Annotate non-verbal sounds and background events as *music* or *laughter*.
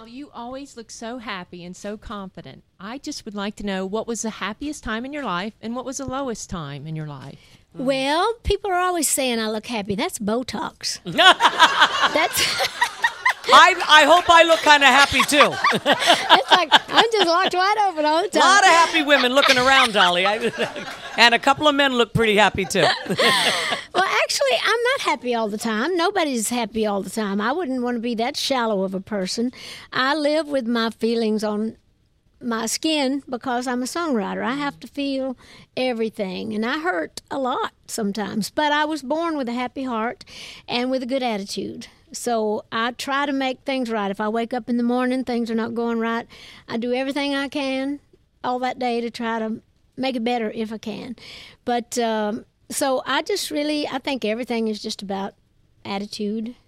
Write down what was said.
Well, you always look so happy and so confident. I just would like to know what was the happiest time in your life and what was the lowest time in your life. Mm. Well, people are always saying I look happy. That's Botox. *laughs* That's *laughs* I, I hope I look kind of happy too. *laughs* it's like I'm just locked wide open all the time. A lot of happy women looking around, Dolly. I, and a couple of men look pretty happy too. Actually, I'm not happy all the time. Nobody's happy all the time. I wouldn't want to be that shallow of a person. I live with my feelings on my skin because I'm a songwriter. I have to feel everything, and I hurt a lot sometimes. But I was born with a happy heart and with a good attitude. So I try to make things right. If I wake up in the morning, things are not going right, I do everything I can all that day to try to make it better if I can. But um, so I just really, I think everything is just about attitude